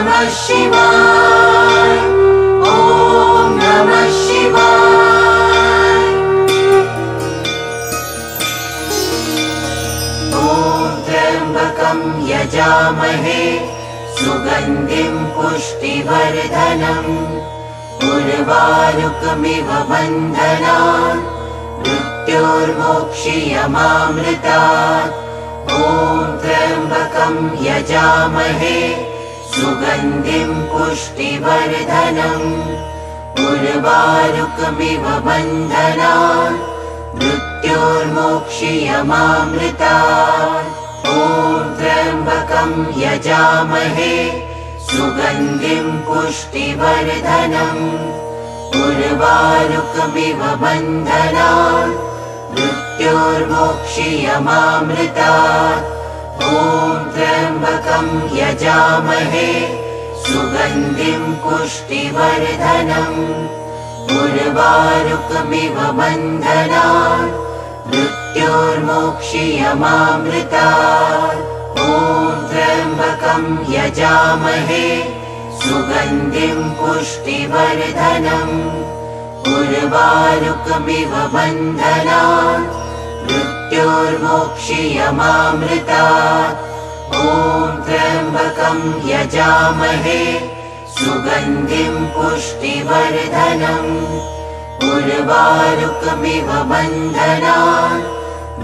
ॐ नमः शिवाय। ॐ त्र्यम्बकं यजामहे सुगन्धिं पुष्टिवर्धनम् उर्वारुकमिव बन्धनान् मृत्योर्मोक्षीयमामृतात्। ॐ त्र्यम्बकं यजामहे सुगन्धिं पुष्टिवर्धनम् उर्वारुकमिव बन्धनान् मृत्योर्मोक्षीयमामृतात् ॐ त्र्यम्बकं यजामहे सुगन्धिं पुष्टिवर्धनम् उर्वारुकमिव बन्धनान् मृत्योर्मोक्षीयमामृतात् ॐ त्र्यम्बकं यजामहे सुगन्धिं पुष्टिवर्धनम् उर्वारुकमिव बन्धनान् मृत्योर्मोक्षीयमामृतात् ॐ त्र्यम्बकं यजामहे सुगन्धिं पुष्टिवर्धनम् उर्वारुकमिव बन्धनान् मृत्योर्मोक्षीयमामृतात् ॐ त्र्यम्बकं यजामहे सुगन्धिं पुष्टिवर्धनम् उर्वारुकमिव बन्धनान्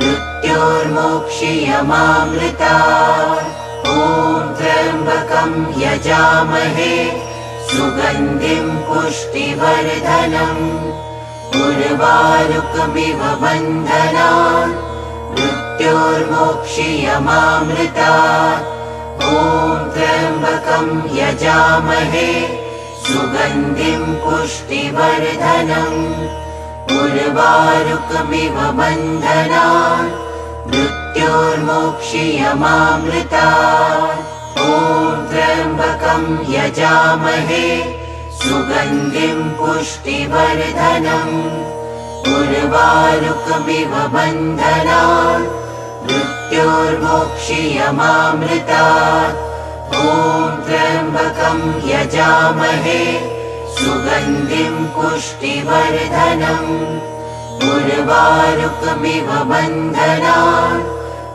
मृत्योर्मोक्षीयमामृतात् ॐ त्र्यम्बकं यजामहे सुगन्धिं पुष्टिवर्धनम् उर्वारुकमिव बन्धनान् मृत्योर्मोक्षीयमामृतात् ॐ त्र्यम्बकं यजामहे सुगन्धिं पुष्टिवर्धनम् उर्वारुकमिव बन्धनान् मृत्योर्मोक्षीयमामृतात् ॐ त्र्यम्बकं यजामहे सुगन्धिं पुष्टिवर्धनम् उर्वारुकमिव बन्धनान् मृत्योर्मोक्षीयमामृतात् ॐ त्र्यम्बकं यजामहे। सुगन्धिं पुष्टिवर्धनम् उर्वारुकमिव बन्धनान्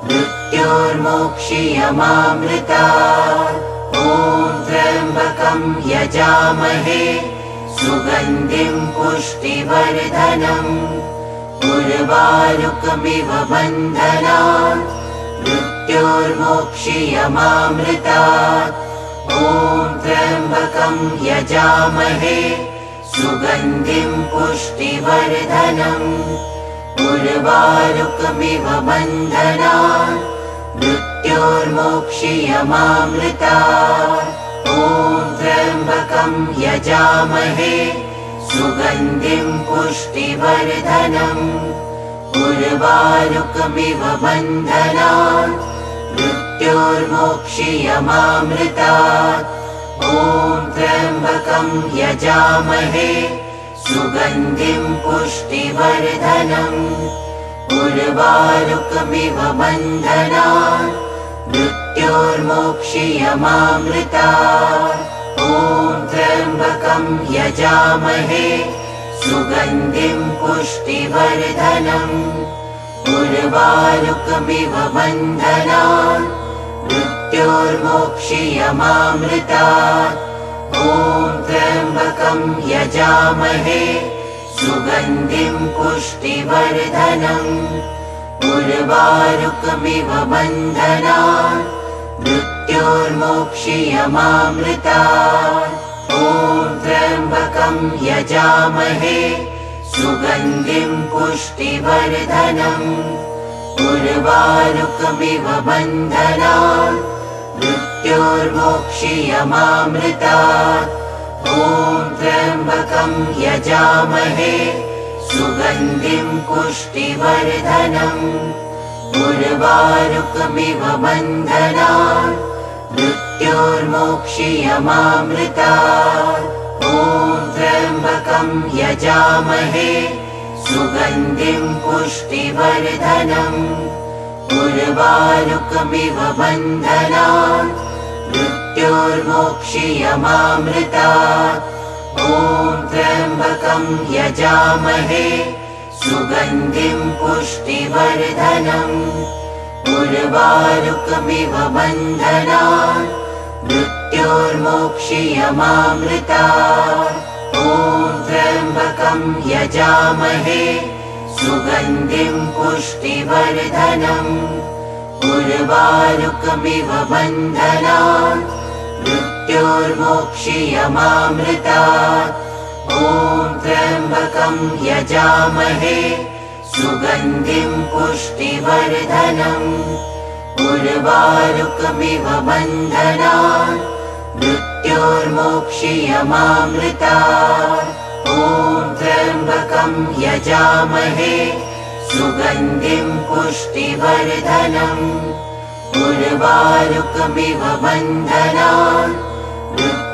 मृत्योर्मोक्षीयमामृतात् ॐ त्र्यम्बकं यजामहे सुगन्धिं पुष्टिवर्धनम् उर्वारुकमिव बन्धनान् मृत्योर्मोक्षीयमामृतात्। ॐ त्र्यम्बकं यजामहे सुगन्धिं पुष्टिवर्धनम् उर्वारुकमिव बन्धनान् मृत्योर्मोक्षीयमामृतात् ॐ त्र्यम्बकं यजामहे सुगन्धिं पुष्टिवर्धनम् उर्वारुकमिव बन्धनान् मृत्योर्मोक्षीयमामृतात्। ॐ त्र्यम्बकं यजामहे सुगन्धिं पुष्टिवर्धनम् उर्वारुकमिव बन्धनान् मृत्योर्मोक्षीयमामृतात् ॐ त्र्यम्बकं यजामहे सुगन्धिं पुष्टिवर्धनम्। उर्वारुकमिव बन्धनान् मृत्योर्मोक्षीयमामृतात् ॐ त्र्यम्बकं यजामहे सुगन्धिं पुष्टिवर्धनम्। उर्वारुकमिव बन्धनान् मृत्योर्मोक्षीयमामृतात् ॐ त्र्यम्बकं यजामहे सुगन्धिं पुष्टिवर्धनम् उर्वारुकमिव बन्धनान् मृत्योर्मोक्षीयमामृतात् ॐ त्र्यम्बकं यजामहे सुगन्धिं पुष्टिवर्धनम् उर्वारुकमिव बन्धनान् मृत्योर्मोक्षीयमामृतात् ॐ त्र्यम्बकं यजामहे। सुगन्धिं पुष्टिवर्धनम् उर्वारुकमिव बन्धनान् मृत्योर्मोक्षीयमामृता। ॐ त्र्यम्बकं यजामहे सुगन्धिं पुष्टिवर्धनम्। उर्वारुकमिव बन्धना मृत्योर्मोक्षीयमामृता। ॐ त्र्यम्बकं यजामहे सुगन्धिं पुष्टिवर्धनम्। उर्वारुकमिव बन्धना मृत्योर्मोक्षीयमामृता ॐ त्र्यम्बकं यजामहे सुगन्धिं पुष्टिवर्धनम् उर्वारुकमिव बन्धना मृत्योर्मोक्षीयमामृता ॐ त्र्यम्बकं यजामहे सुगन्धिं पुष्टिवर्धनम् उर्वारुकमिव बन्धना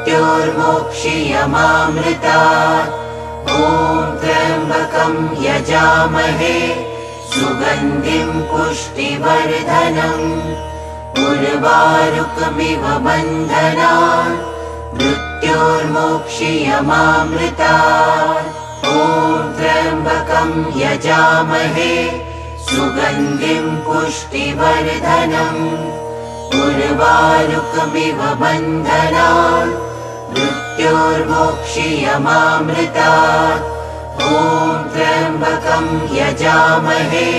मृत्योर्मोक्षीयमामृता ॐ त्र्यम्बकं यजामहे सुगन्धिं पुष्टिवर्धनम् उर्वारुकमिव बन्धना मृत्योर्मोक्षीयमामृता ॐ त्र्यम्बकं यजामहे सुगन्धिं पुष्टिवर्धनम् उर्वारुकमिव बन्धना मृत्योर्मोक्षीयमामृता ॐ त्र्यम्बकं यजामहे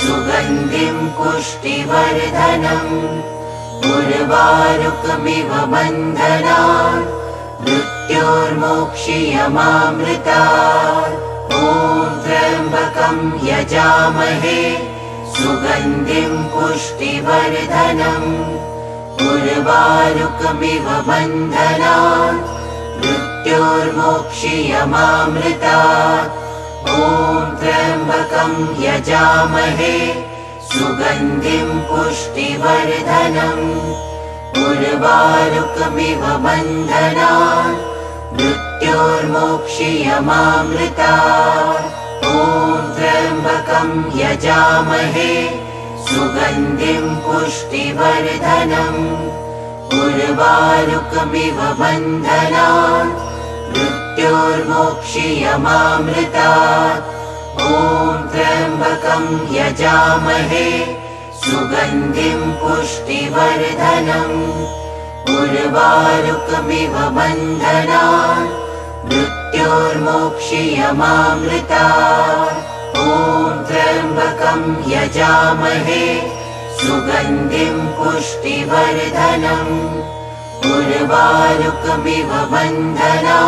सुगन्धिं पुष्टिवर्धनम् उर्वारुकमिव बन्धना मृत्योर्मोक्षीयमामृता। ॐ त्र्यम्बकं यजामहे सुगन्धिं पुष्टिवर्धनम् उर्वारुकमिव बन्धना। मृत्योर्मोक्षीयमामृता। ॐ त्र्यम्बकं यजामहे सुगन्धिं पुष्टिवर्धनम् उर्वारुकमिव बन्धना। मृत्योर्मोक्षीयमामृता। ॐ त्र्यम्बकं यजामहे सुगन्धिं पुष्टिवर्धनम् उर्वारुकमिव बन्धना मृत्योर्मोक्षीयमामृता ॐ त्र्यम्बकं यजामहे सुगन्धिं पुष्टिवर्धनम् उर्वारुकमिव बन्धना मृत्योर्मोक्षीयमामृता ॐ त्र्यम्बकं यजामहे सुगन्धिं पुष्टिवर्धनम् उर्वारुकमिव बन्धना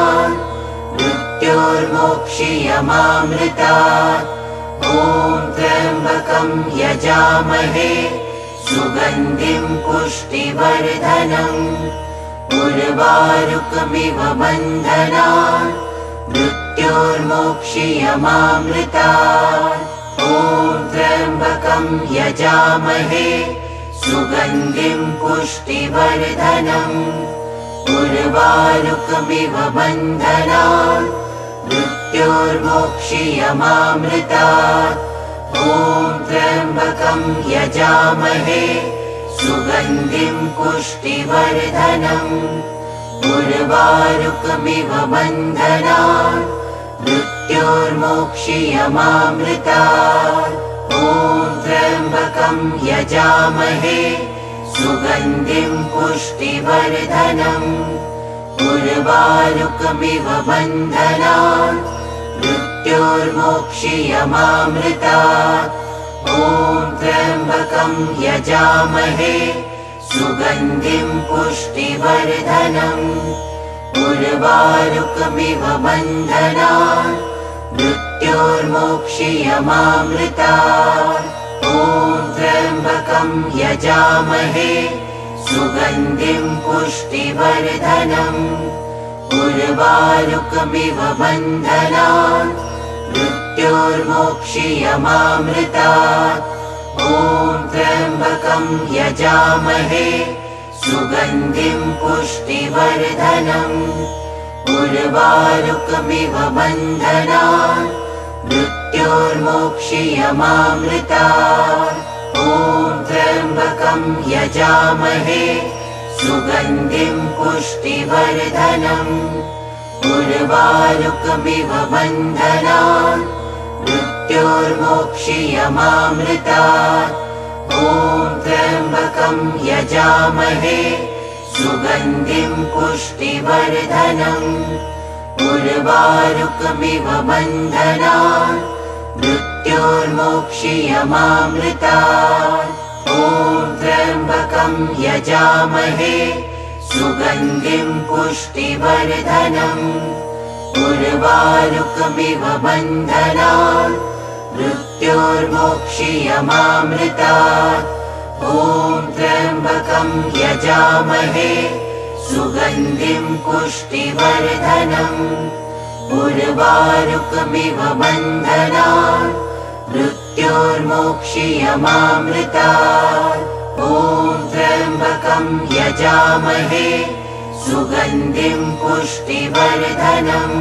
मृत्योर्मोक्षीयमामृता ॐ त्र्यम्बकं यजामहे सुगन्धिं पुष्टिवर्धनम् उर्वारुकमिव बन्धना मृत्योर्मोक्षीयमामृता ॐ त्र्यम्बकं यजामहे सुगन्धिं पुष्टिवर्धनम् उर्वारुकमिव बन्धना मृत्योर्मोक्षीयमामृता ॐ त्र्यम्बकं यजामहे सुगन्धिं पुष्टिवर्धनम् उर्वारुकमिव बन्धना मृत्योर्मोक्षीयमामृता। ॐ त्र्यम्बकं यजामहे सुगन्धिं पुष्टिवर्धनम्। उर्वारुकमिव बन्धना मृत्योर्मोक्षीयमामृता। ॐ त्र्यम्बकं यजामहे सुगन्धिं पुष्टिवर्धनम् उर्वारुकमिव बन्धना मृत्योर्मोक्षीयमामृता ॐ त्र्यम्बकं यजामहे सुगन्धिं पुष्टिवर्धनम् उर्वारुकमिव बन्धना मृत्योर्मोक्षीयमामृता ॐ त्र्यम्बकं यजामहे सुगन्धिं पुष्टिवर्धनम् उर्वारुकमिव बन्धना मृत्योर्मोक्षीयमामृता ॐ त्र्यम्बकं यजामहे सुगन्धिम् पुष्टिवर्धनम् उर्वारुकमिव बन्धना मृत्योर्मोक्षीयमामृता ॐ त्र्यम्बकम् यजामहे सुगन्धिम् पुष्टिवर्धनम् उर्वारुकमिव बन्धना मृत्योर्मोक्षीयमामृता। ॐ त्र्यम्बकम् यजामहे सुगन्धिम् पुष्टिवर्धनम् उर्वारुकमिव बन्धना मृत्योर्मोक्षीयमामृता ॐ त्र्यम्बकम् यजामहे सुगन्धिम् पुष्टिवर्धनम्। उर्वारुकमिव बन्धना मृत्योर्मोक्षीयमामृता ॐ त्र्यम्बकम् यजामहे सुगन्धिम् पुष्टिवर्धनम्।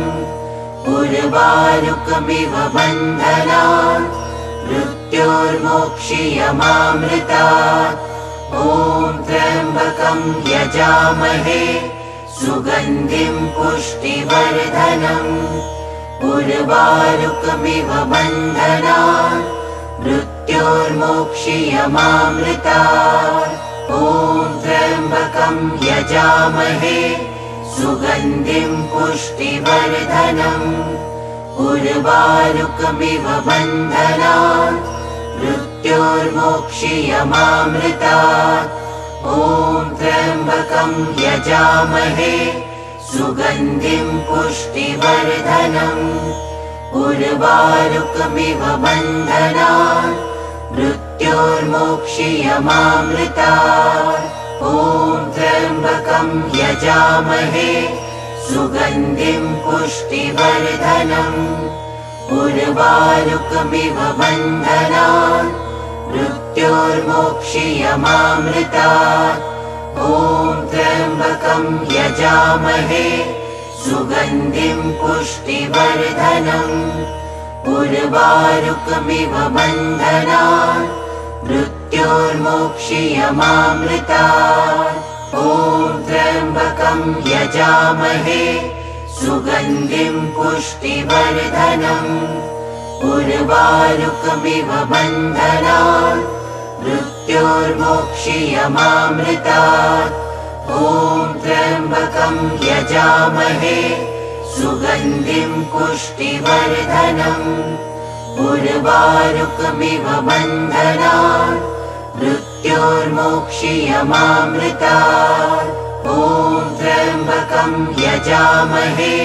उर्वारुकमिव बन्धना मृत्योर्मोक्षीयमामृता। ॐ त्र्यम्बकम् यजामहे सुगन्धिम् पुष्टिवर्धनम् उर्वारुकमिव बन्धना मृत्योर्मोक्षीयमामृता। ॐ त्र्यम्बकम् यजामहे सुगन्धिम् पुष्टिवर्धनम् उर्वारुकमिव बन्धना मृत्योर्मोक्षीयमामृता। ॐ त्र्यम्बकम् यजामहे सुगन्धिम् पुष्टिवर्धनम् उर्वारुकमिव बन्धना मृत्योर्मोक्षीयमामृता। ॐ त्र्यम्बकम् यजामहे सुगन्धिम् पुष्टिवर्धनम् उर्वारुकमिव बन्धना मृत्योर्मोक्षीयमामृता ॐ त्र्यम्बकम् यजामहे सुगन्धिम् पुष्टिवर्धनम् उर्वारुकमिव बन्धना मृत्योर्मोक्षीयमामृता ॐ त्र्यम्बकम् यजामहे सुगन्धिम् पुष्टिवर्धनम् उर्वारुकमिव बन्धना मृत्योर्मोक्षीयमामृता ॐ त्र्यम्बकम् यजामहे सुगन्धिम् पुष्टिवर्धनम् उर्वारुकमिव बन्धना मृत्योर्मोक्षीयमामृता ॐ त्र्यम्बकम् यजामहे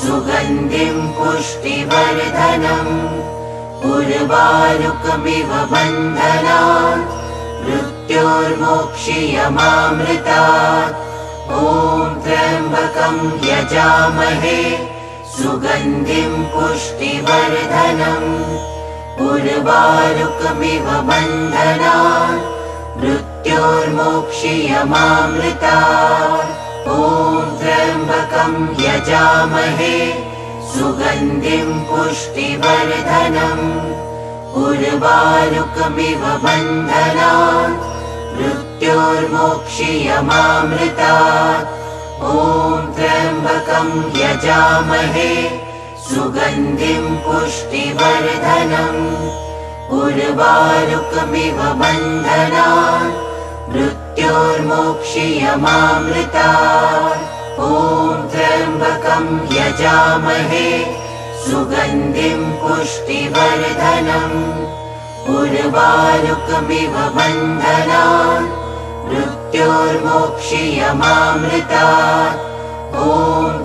सुगन्धिम् पुष्टिवर्धनम् उर्वारुकमिव बन्धना मृत्योर्मोक्षीयमामृता। ॐ त्र्यम्बकम् यजामहे सुगन्धिम् पुष्टिवर्धनम् उर्वारुकमिव बन्धना मृत्योर्मोक्षीयमामृता। ॐ त्र्यम्बकम् यजामहे सुगन्धिम् पुष्टिवर्धनम् उर्वारुकमिव बन्धना मृत्योर्मोक्षीयमामृता। ॐ त्र्यम्बकम् यजामहे सुगन्धिम् पुष्टिवर्धनम् उर्वारुकमिव बन्धना मृत्योर्मोक्षीयमामृता ॐ त्र्यम्बकम् यजामहे सुगन्धिम् पुष्टिवर्धनम्। उर्वारुकमिव बन्धना मृत्योर्मोक्षीयमामृता ॐ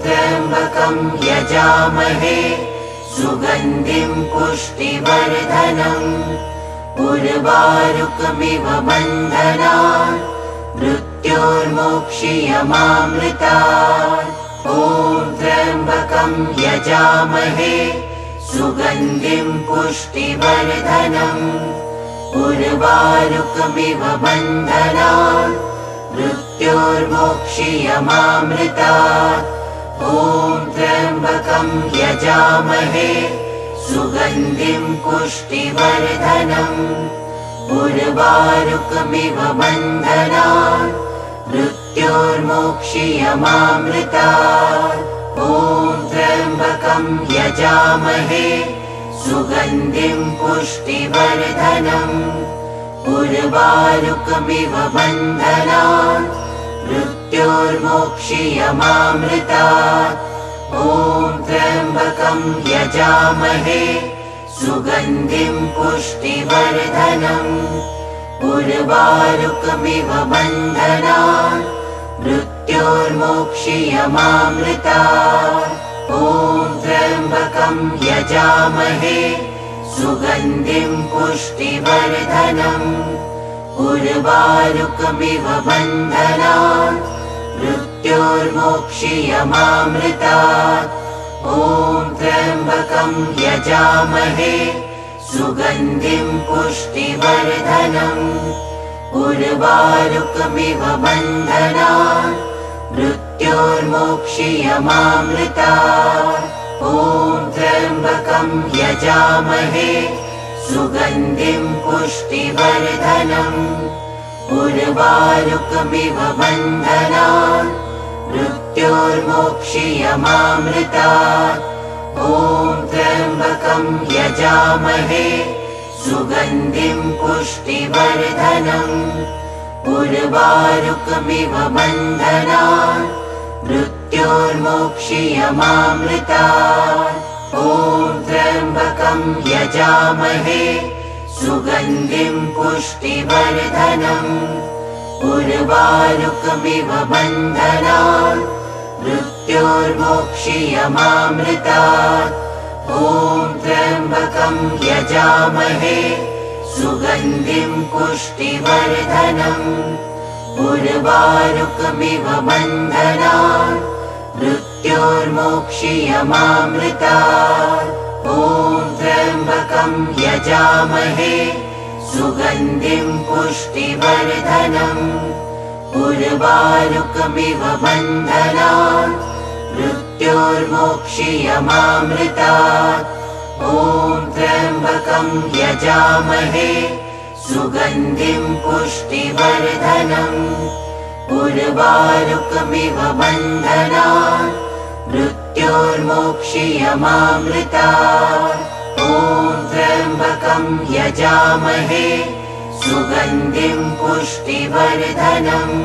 त्र्यम्बकम् यजामहे सुगन्धिम् पुष्टिवर्धनम् उर्वारुकमिव बन्धना मृत्योर्मोक्षीयमामृता ॐ त्र्यम्बकम् यजामहे सुगन्धिम् पुष्टिवर्धनम् उर्वारुकमिव बन्धना मृत्योर्मोक्षीयमामृता ॐ त्र्यम्बकम् यजामहे सुगन्धिम् पुष्टिवर्धनम् उर्वारुकमिव बन्धना मृत्योर्मोक्षीयमामृता। ॐ त्र्यम्बकम् यजामहे सुगन्धिम् पुष्टिवर्धनम् उर्वारुकमिव बन्धना मृत्योर्मोक्षीयमामृता। ॐ त्र्यम्बकम् यजामहे सुगन्धिम् पुष्टिवर्धनम् उर्वारुकमिव बन्धना मृत्योर्मोक्षीयमामृता। ॐ त्र्यम्बकम् यजामहे सुगन्धिम् पुष्टिवर्धनम् उर्वारुकमिव बन्धना मृत्योर्मोक्षीयमामृता ॐ त्र्यम्बकम् यजामहे सुगन्धिम् पुष्टिवर्धनम् उर्वारुकमिव बन्धना मृत्योर्मोक्षीयमामृता ॐ त्र्यम्बकम् यजामहे सुगन्धिम् पुष्टिवर्धनम् उर्वारुकमिव बन्धना मृत्योर्मोक्षीयमामृता ॐ त्र्यम्बकम् यजामहे। सुगन्धिम् पुष्टिवर्धनम् उर्वारुकमिव बन्धना मृत्योर्मोक्षीयमामृता ॐ त्र्यम्बकम् यजामहे सुगन्धिम् पुष्टिवर्धनम् उर्वारुकमिव बन्धना मृत्योर्मोक्षीयमामृता। ॐ त्र्यम्बकम् यजामहे सुगन्धिम् पुष्टिवर्धनम् उर्वारुकमिव बन्धना मृत्योर्मोक्षीयमामृता ॐ त्र्यम्बकम् यजामहे सुगन्धिम् पुष्टिवर्धनम् उर्वारुकमिव बन्धना मृत्योर्मोक्षीयमामृता ॐ त्र्यम्बकम् यजामहे सुगन्धिम् पुष्टिवर्धनम् उर्वारुकमिव बन्धना मृत्योर्मोक्षीयमामृता। ॐ त्र्यम्बकम् यजामहे सुगन्धिम् पुष्टिवर्धनम्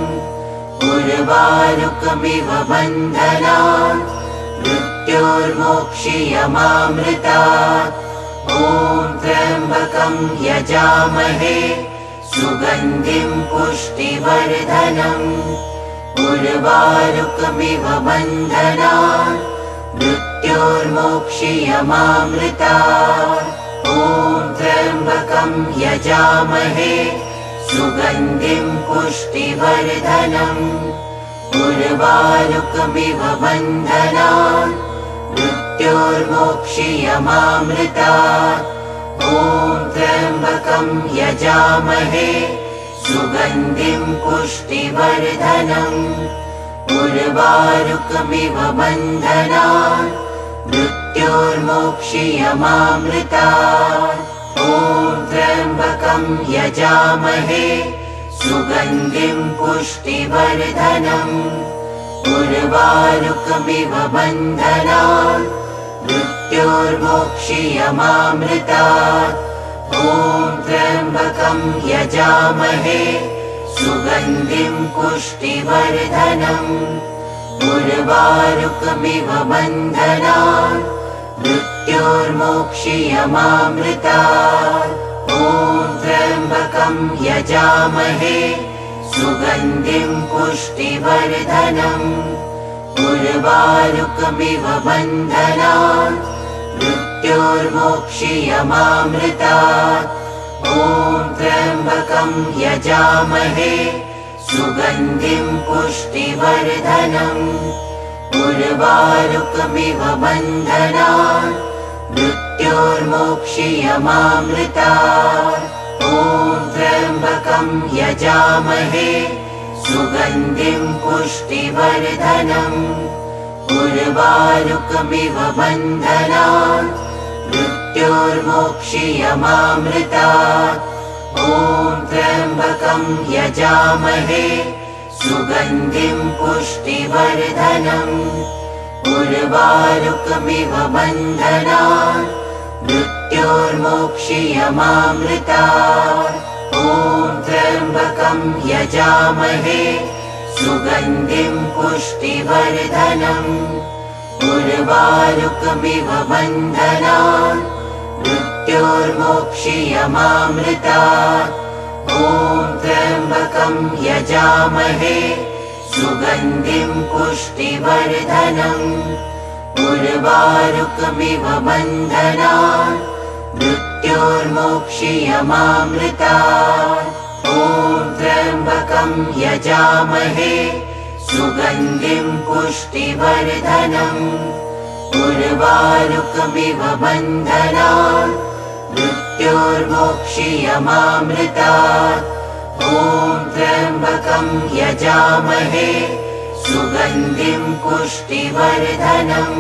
उर्वारुकमिव बन्धना मृत्योर्मोक्षीयमामृता। ॐ त्र्यम्बकम् यजामहे सुगन्धिम् पुष्टिवर्धनम् उर्वारुकमिव बन्धना मृत्योर्मोक्षीयमामृता। ॐ त्र्यम्बकम् यजामहे सुगन्धिम् पुष्टिवर्धनम् उर्वारुकमिव बन्धना मृत्योर्मोक्षीयमामृता। ॐ त्र्यम्बकम् यजामहे सुगन्धिम् पुष्टिवर्धनम् उर्वारुकमिव बन्धना मृत्योर्मोक्षीयमामृता। ॐ त्र्यम्बकम् यजामहे सुगन्धिम् पुष्टिवर्धनम् उर्वारुकमिव बन्धना मृत्योर्मोक्षीयमामृता। ॐ त्र्यम्बकम् यजामहे सुगन्धिम् पुष्टिवर्धनम् उर्वारुकमिव बन्धना मृत्योर्मोक्षीयमामृता। ॐ त्र्यम्बकम् यजामहे सुगन्धिम् पुष्टिवर्धनम् उर्वारुकमिव बन्धना मृत्योर्मोक्षीयमामृता ॐ त्र्यम्बकम् यजामहे सुगन्धिम् पुष्टिवर्धनम् उर्वारुकमिव बन्धना मृत्योर्मोक्षीयमामृता ॐ त्र्यम्बकम् यजामहे सुगन्धिम् पुष्टिवर्धनम् उर्वारुकमिव बन्धना मृत्योर्मोक्षीयमामृता। ॐ त्र्यम्बकम् यजामहे सुगन्धिं पुष्टिवर्धनम् उर्वारुकमिव बन्धना मृत्योर्मोक्षीयमामृता। ॐ त्र्यम्बकं यजामहे सुगन्धिं पुष्टिवर्धनम् उर्वारुकमिव बन्धना मृत्योर्मोक्षीयमामृता। ॐ त्र्यम्बकं यजामहे सुगन्धिं पुष्टिवर्धनम्। उर्वारुकमिव बन्धना मृत्योर्मोक्षीयमामृता। ॐ त्र्यम्बकं यजामहे सुगन्धिं पुष्टिवर्धनम् उर्वारुकमिव बन्धना मृत्योर्मोक्षीयमामृता ॐ त्र्यम्बकं यजामहे सुगन्धिं पुष्टिवर्धनम्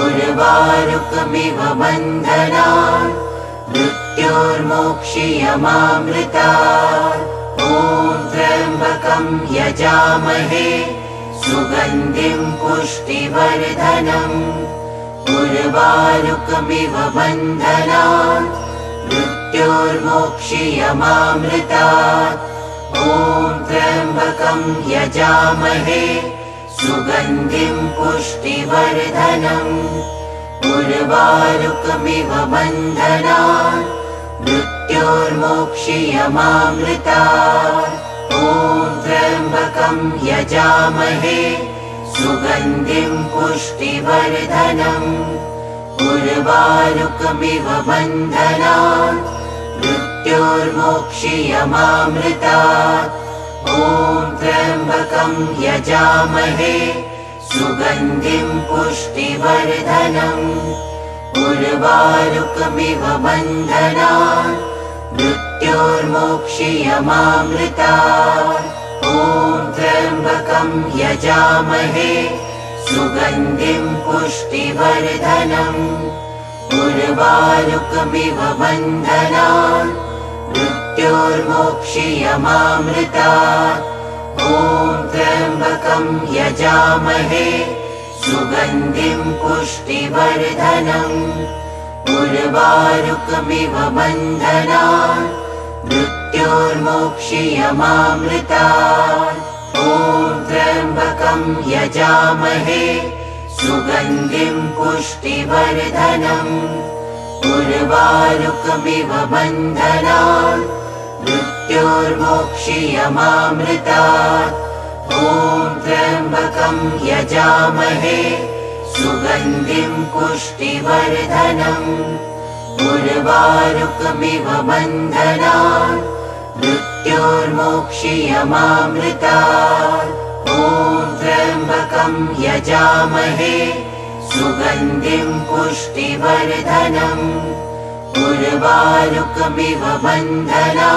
उर्वारुकमिव बन्धना मृत्योर्मोक्षीयमामृता ॐ त्र्यम्बकं यजामहे सुगन्धिं पुष्टिवर्धनम्। उर्वारुकमिव बन्धना मृत्योर्मोक्षीयमामृता ॐ त्र्यम्बकं यजामहे सुगन्धिं पुष्टिवर्धनम्। उर्वारुकमिव बन्धना मृत्योर्मोक्षीयमामृता त्र्यम्बकं यजामहे सुगन्धिं पुष्टिवर्धनम् उर्वारुकमिव बन्धना मृत्योर्मोक्षीयमामृता ॐ त्र्यम्बकं यजामहे सुगन्धिं पुष्टिवर्धनम् उर्वारुकमिव बन्धना मृत्योर्मोक्षीयमामृता ॐ त्र्यम्बकं यजामहे सुगन्धिं पुष्टिवर्धनम्। उर्वारुकमिव बन्धना मृत्योर्मोक्षीयमामृता। ॐ त्र्यम्बकं यजामहे सुगन्धिं पुष्टिवर्धनम्। उर्वारुकमिव बन्धना मृत्योर्मोक्षीयमामृता ॐ त्र्यम्बकं यजामहे सुगन्धिं पुष्टिवर्धनम् उर्वारुकमिव बन्धना मृत्योर्मोक्षीयमामृता ॐ त्र्यम्बकं यजामहे सुगन्धिं पुष्टिवर्धनम् उर्वारुकमिव बन्धना मृत्योर्मोक्षीयमामृता ॐ त्र्यम्बकं यजामहे। सुगन्धिं पुष्टिवर्धनम् उर्वारुकमिव बन्धना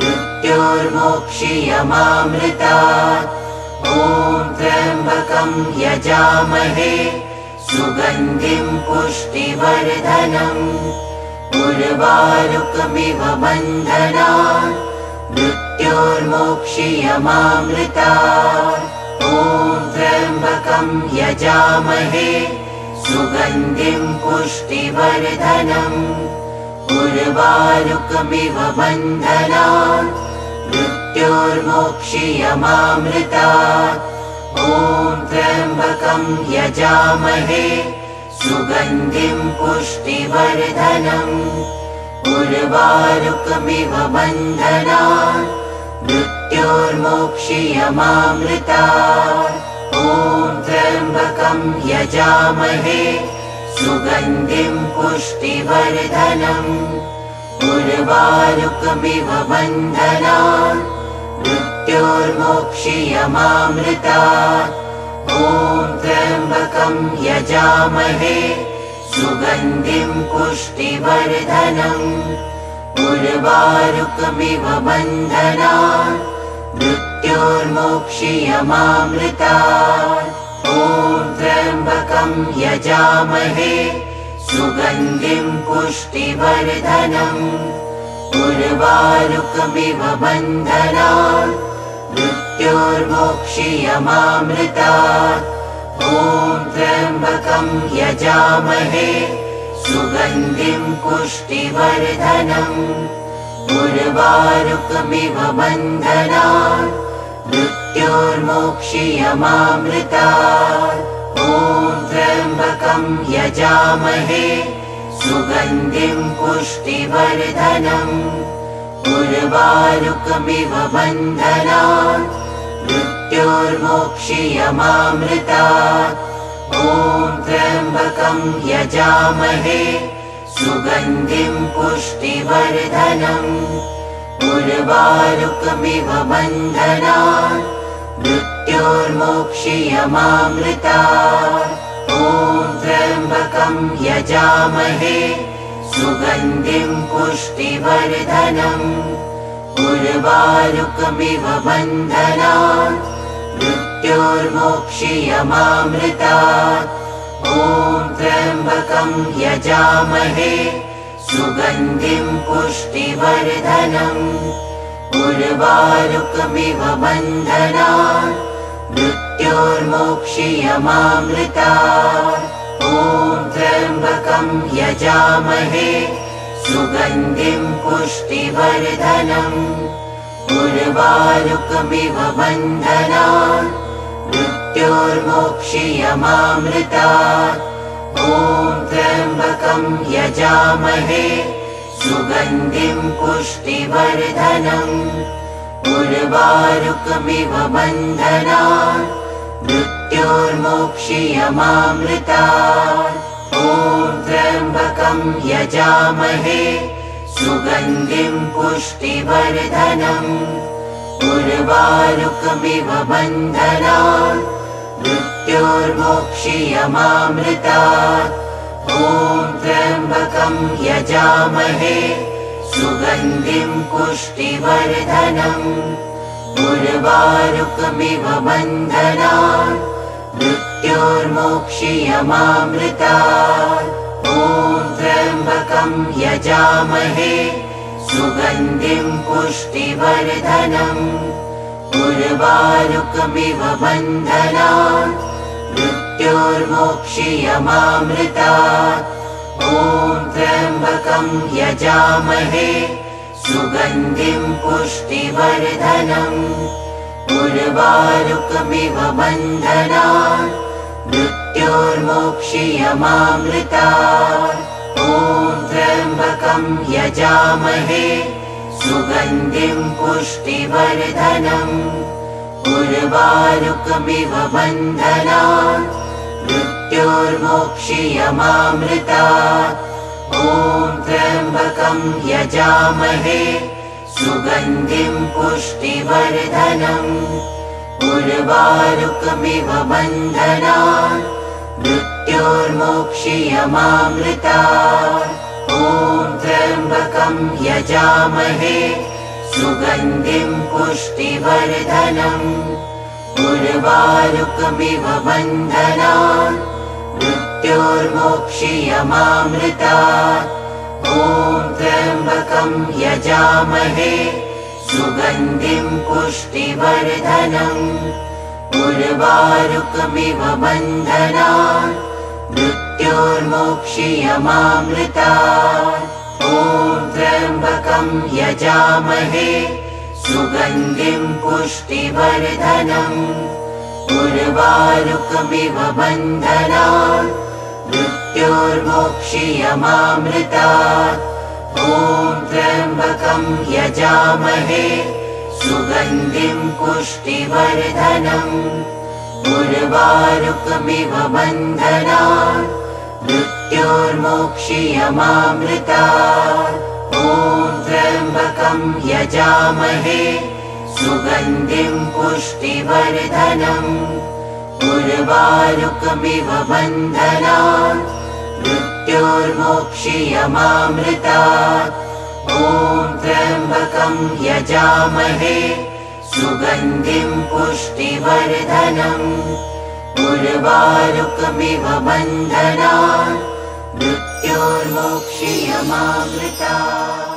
मृत्योर्मोक्षीयमामृता ॐ त्र्यम्बकं यजामहे सुगन्धिं पुष्टिवर्धनम् उर्वारुकमिव बन्धना मृत्योर्मोक्षीयमामृता। ॐ त्र्यम्बकं यजामहे सुगन्धिं पुष्टिवर्धनम् उर्वारुकमिव बन्धना मृत्योर्मोक्षीयमामृता ॐ त्र्यम्बकं यजामहे सुगन्धिं पुष्टिवर्धनम् उर्वारुकमिव बन्धना मृत्योर्मोक्षीयमामृता ॐ त्र्यम्बकं यजामहे सुगन्धिं पुष्टिवर्धनम् उर्वारुकमिव बन्धना मृत्योर्मोक्षीयमामृता। ॐ त्र्यम्बकं यजामहे सुगन्धिं पुष्टिवर्धनम् उर्वारुकमिव बन्धना मृत्योर्मोक्षीयमामृता। ॐ त्र्यम्बकं यजामहे सुगन्धिं पुष्टिवर्धनम् उर्वारुकमिव बन्धना मृत्योर्मोक्षीयमामृतात् ॐ त्र्यम्बकं यजामहे सुगन्धिं पुष्टिवर्धनम् उर्वारुकमिव बन्धनात् मृत्योर्मोक्षीयमामृतात् ॐ त्र्यम्बकं यजामहे सुगन्धिं पुष्टिवर्धनम् उर्वारुकमिव बन्धनात् मृत्योर्मोक्षीयमामृतात् ॐ त्र्यम्बकं यजामहे। सुगन्धिं पुष्टिवर्धनम्। उर्वारुकमिव बन्धनात् मृत्योर्मोक्षीयमामृतात् ॐ त्र्यम्बकं यजामहे सुगन्धिं पुष्टिवर्धनम् उर्वारुकमिव बन्धनात् मृत्योर्मोक्षीयमामृतात्। ॐ त्र्यम्बकं यजामहे सुगन्धिं पुष्टिवर्धनम् उर्वारुकमिव बन्धनात् मृत्योर्मोक्षीयमामृतात् ॐ त्र्यम्बकं यजामहे सुगन्धिं पुष्टिवर्धनम् उर्वारुकमिव बन्धनात् मृत्योर्मोक्षीयमामृतात्। ॐ त्र्यम्बकं यजामहे सुगन्धिं पुष्टिवर्धनम् उर्वारुकमिव बन्धनात् मृत्योर्मोक्षीयमामृतात् ॐ त्र्यम्बकं यजामहे सुगन्धिं पुष्टिवर्धनम्। उर्वारुकमिव बन्धनात् मृत्योर्मोक्षीयमामृतात्। ॐ त्र्यम्बकं यजामहे सुगन्धिं पुष्टिवर्धनम्। उर्वारुकमिव बन्धनात् मृत्योर्मोक्षीयमामृतात्। ॐ त्र्यम्बकं यजामहे सुगन्धिं पुष्टिवर्धनम् उर्वारुकमिव बन्धनात् मृत्योर्मोक्षीयमामृतात्। ॐ त्र्यम्बकं यजामहे सुगन्धिं पुष्टिवर्धनम् उर्वारुकमिव बन्धनात् मृत्योर्मोक्षीयमामृतात् ॐ त्र्यम्बकं यजामहे। सुगन्धिं पुष्टिवर्धनम् उर्वारुकमिव बन्धनात् मृत्योर्मोक्षीयमामृतात् ॐ त्र्यम्बकं यजामहे सुगन्धिं पुष्टिवर्धनम्। उर्वारुकमिव बन्धनात् मृत्योर्मोक्षीयमामृतात् ॐ त्र्यम्बकं यजामहे। सुगन्धिं पुष्टिवर्धनम्। उर्वारुकमिव बन्धनात् मृत्योर्मोक्षीयमामृतात् ॐ त्र्यम्बकं यजामहे सुगन्धिं पुष्टिवर्धनम् उर्वारुकमिव बन्धनात् मृत्योर्मोक्षीयमामृतात् ॐ त्र्यम्बकं यजामहे सुगन्धिं पुष्टिवर्धनम् उर्वारुकमिव बन्धनात् मृत्योर्मोक्षीयमामृतात् ॐ त्र्यम्बकं यजामहे सुगन्धिं पुष्टिवर्धनम् उर्वारुकमिव बन्धनात् मृत्योर्मोक्षीयमामृतात्। ॐ त्र्यम्बकं यजामहे सुगन्धिं पुष्टिवर्धनम् उर्वारुकमिव बन्धनात् मृत्योर्मोक्षीयमामृतात् ॐ त्र्यम्बकं यजामहे सुगन्धिं पुष्टिवर्धनम् उर्वारुकमिव बन्धनात् मृत्योर्मोक्षीयमामृतात्